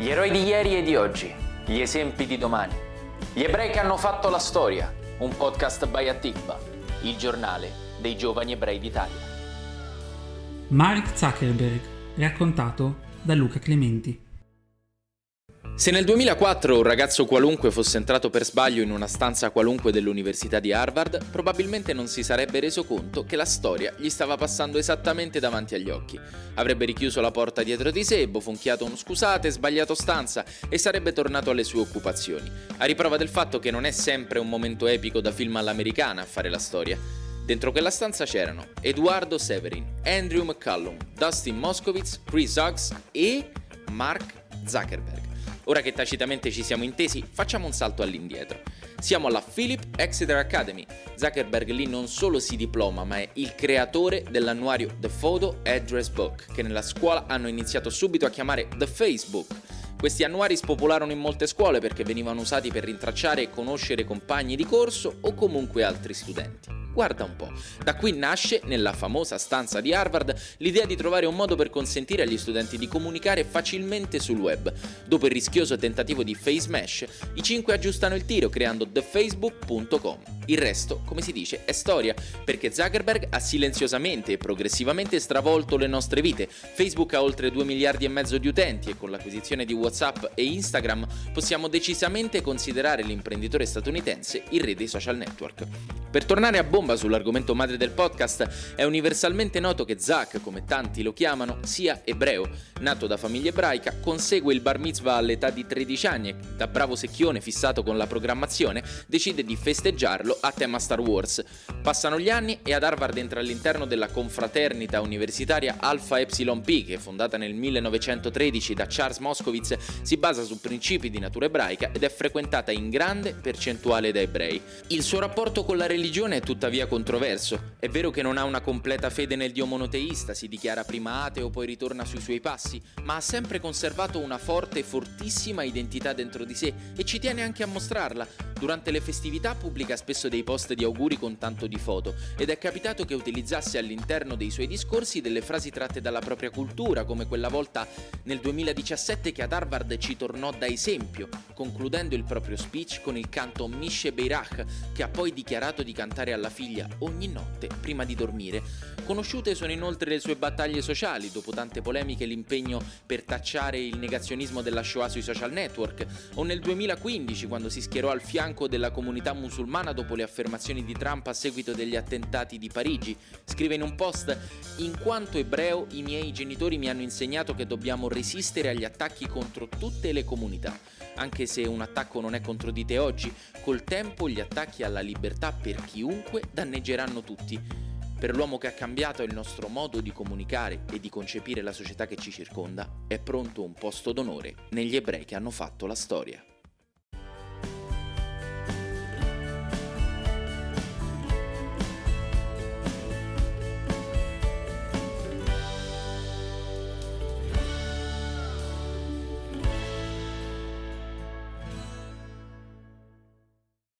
Gli eroi di ieri e di oggi, gli esempi di domani. Gli ebrei che hanno fatto la storia, un podcast by Atikba, il giornale dei giovani ebrei d'Italia. Mark Zuckerberg, raccontato da Luca Clementi. Se nel 2004 un ragazzo qualunque fosse entrato per sbaglio in una stanza qualunque dell'Università di Harvard, probabilmente non si sarebbe reso conto che la storia gli stava passando esattamente davanti agli occhi. Avrebbe richiuso la porta dietro di sé, bofonchiato un scusate, sbagliato stanza e sarebbe tornato alle sue occupazioni, a riprova del fatto che non è sempre un momento epico da film all'americana a fare la storia. Dentro quella stanza c'erano Eduardo Severin, Andrew McCallum, Dustin Moskowitz, Chris Huggs e Mark Zuckerberg. Ora che tacitamente ci siamo intesi, facciamo un salto all'indietro. Siamo alla Philip Exeter Academy. Zuckerberg lì non solo si diploma, ma è il creatore dell'annuario The Photo Address Book, che nella scuola hanno iniziato subito a chiamare The Facebook. Questi annuari spopolarono in molte scuole perché venivano usati per rintracciare e conoscere compagni di corso o comunque altri studenti. Guarda un po', da qui nasce, nella famosa stanza di Harvard, l'idea di trovare un modo per consentire agli studenti di comunicare facilmente sul web. Dopo il rischioso tentativo di Face Mesh, i cinque aggiustano il tiro creando thefacebook.com. Il resto, come si dice, è storia, perché Zuckerberg ha silenziosamente e progressivamente stravolto le nostre vite. Facebook ha oltre 2 miliardi e mezzo di utenti e con l'acquisizione di WhatsApp e Instagram possiamo decisamente considerare l'imprenditore statunitense il re dei social network. Per tornare a bomba sull'argomento madre del podcast, è universalmente noto che Zach, come tanti lo chiamano, sia ebreo. Nato da famiglia ebraica, consegue il bar mitzvah all'età di 13 anni e, da bravo secchione fissato con la programmazione, decide di festeggiarlo a tema Star Wars. Passano gli anni e ad Harvard entra all'interno della confraternita universitaria Alpha Epsilon P, che fondata nel 1913 da Charles Moskowitz, si basa su principi di natura ebraica ed è frequentata in grande percentuale da ebrei. Il suo rapporto con la religione è tuttavia tuttavia controverso. È vero che non ha una completa fede nel dio monoteista, si dichiara prima ateo poi ritorna sui suoi passi, ma ha sempre conservato una forte e fortissima identità dentro di sé e ci tiene anche a mostrarla. Durante le festività pubblica spesso dei post di auguri con tanto di foto ed è capitato che utilizzasse all'interno dei suoi discorsi delle frasi tratte dalla propria cultura, come quella volta nel 2017 che ad Harvard ci tornò da esempio, concludendo il proprio speech con il canto Mishe Beirach, che ha poi dichiarato di cantare alla figlia ogni notte prima di dormire. Conosciute sono inoltre le sue battaglie sociali, dopo tante polemiche l'impegno per tacciare il negazionismo della Shoah sui social network, o nel 2015 quando si schierò al fianco della comunità musulmana dopo le affermazioni di Trump a seguito degli attentati di Parigi. Scrive in un post: In quanto ebreo, i miei genitori mi hanno insegnato che dobbiamo resistere agli attacchi contro tutte le comunità. Anche se un attacco non è contro di te oggi, col tempo gli attacchi alla libertà per chiunque danneggeranno tutti. Per l'uomo che ha cambiato il nostro modo di comunicare e di concepire la società che ci circonda, è pronto un posto d'onore negli ebrei che hanno fatto la storia.